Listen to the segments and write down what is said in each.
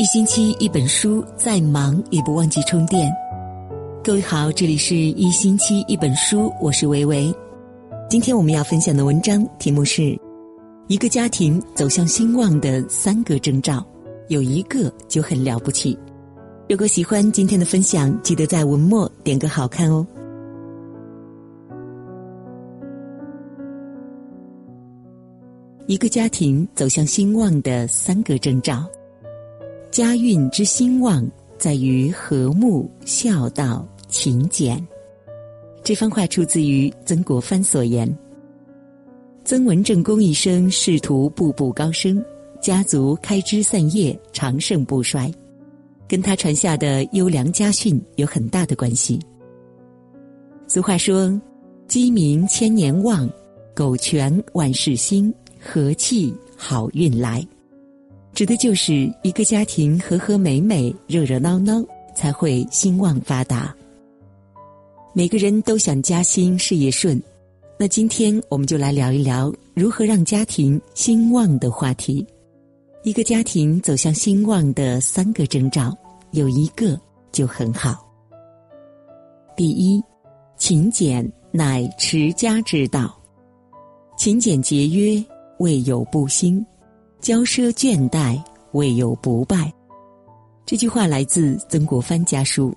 一星期一本书，再忙也不忘记充电。各位好，这里是一星期一本书，我是维维。今天我们要分享的文章题目是：一个家庭走向兴旺的三个征兆，有一个就很了不起。如果喜欢今天的分享，记得在文末点个好看哦。一个家庭走向兴旺的三个征兆。家运之兴旺，在于和睦、孝道、勤俭。这番话出自于曾国藩所言。曾文正公一生仕途步步高升，家族开枝散叶，长盛不衰，跟他传下的优良家训有很大的关系。俗话说：“鸡鸣千年旺，狗犬万事兴，和气好运来。”指的就是一个家庭和和美美、热热闹闹，才会兴旺发达。每个人都想加薪、事业顺，那今天我们就来聊一聊如何让家庭兴旺的话题。一个家庭走向兴旺的三个征兆，有一个就很好。第一，勤俭乃持家之道，勤俭节约，未有不兴。骄奢倦怠，未有不败。这句话来自曾国藩家书。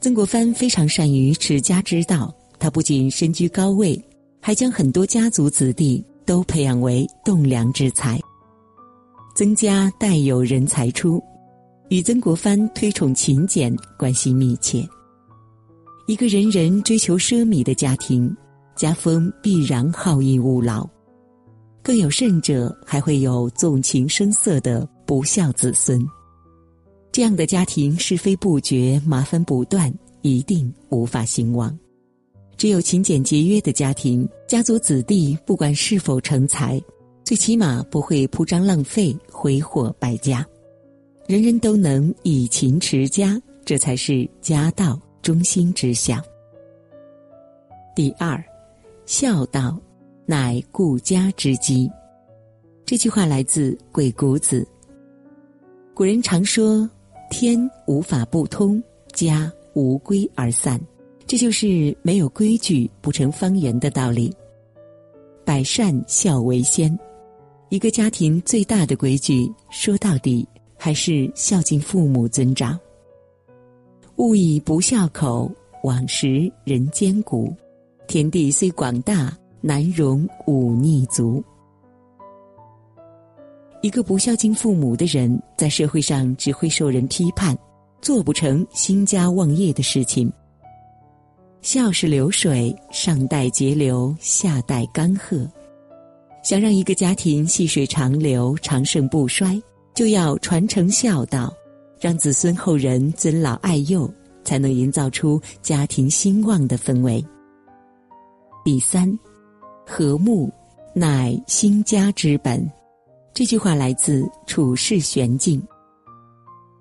曾国藩非常善于持家之道，他不仅身居高位，还将很多家族子弟都培养为栋梁之才。曾家代有人才出，与曾国藩推崇勤俭关系密切。一个人人追求奢靡的家庭，家风必然好逸恶劳。更有甚者，还会有纵情声色的不孝子孙。这样的家庭是非不绝，麻烦不断，一定无法兴旺。只有勤俭节约的家庭，家族子弟不管是否成才，最起码不会铺张浪费、挥霍败家。人人都能以勤持家，这才是家道中心之孝。第二，孝道。乃顾家之基。这句话来自《鬼谷子》。古人常说：“天无法不通，家无规而散。”这就是没有规矩不成方圆的道理。百善孝为先，一个家庭最大的规矩，说到底还是孝敬父母、尊长。勿以不孝口，枉食人间谷。天地虽广大。难容忤逆族。一个不孝敬父母的人，在社会上只会受人批判，做不成兴家旺业的事情。孝是流水，上代节流，下代干涸。想让一个家庭细水长流、长盛不衰，就要传承孝道，让子孙后人尊老爱幼，才能营造出家庭兴旺的氛围。第三。和睦，乃兴家之本。这句话来自《处世玄境》。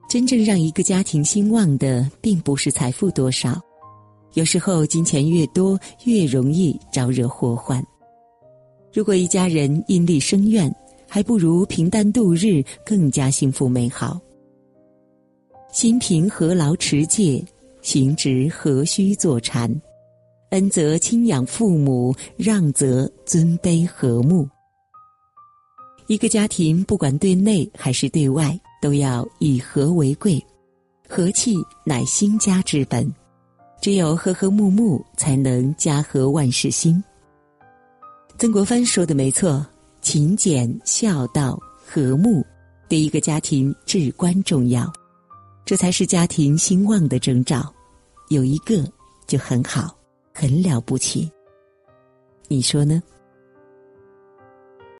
真正让一个家庭兴旺的，并不是财富多少，有时候金钱越多，越容易招惹祸患。如果一家人因利生怨，还不如平淡度日更加幸福美好。心平何劳持戒，行直何须坐禅。恩则亲养父母，让则尊卑和睦。一个家庭不管对内还是对外，都要以和为贵。和气乃兴家之本，只有和和睦睦，才能家和万事兴。曾国藩说的没错，勤俭孝道和睦，对一个家庭至关重要，这才是家庭兴旺的征兆。有一个就很好。很了不起，你说呢？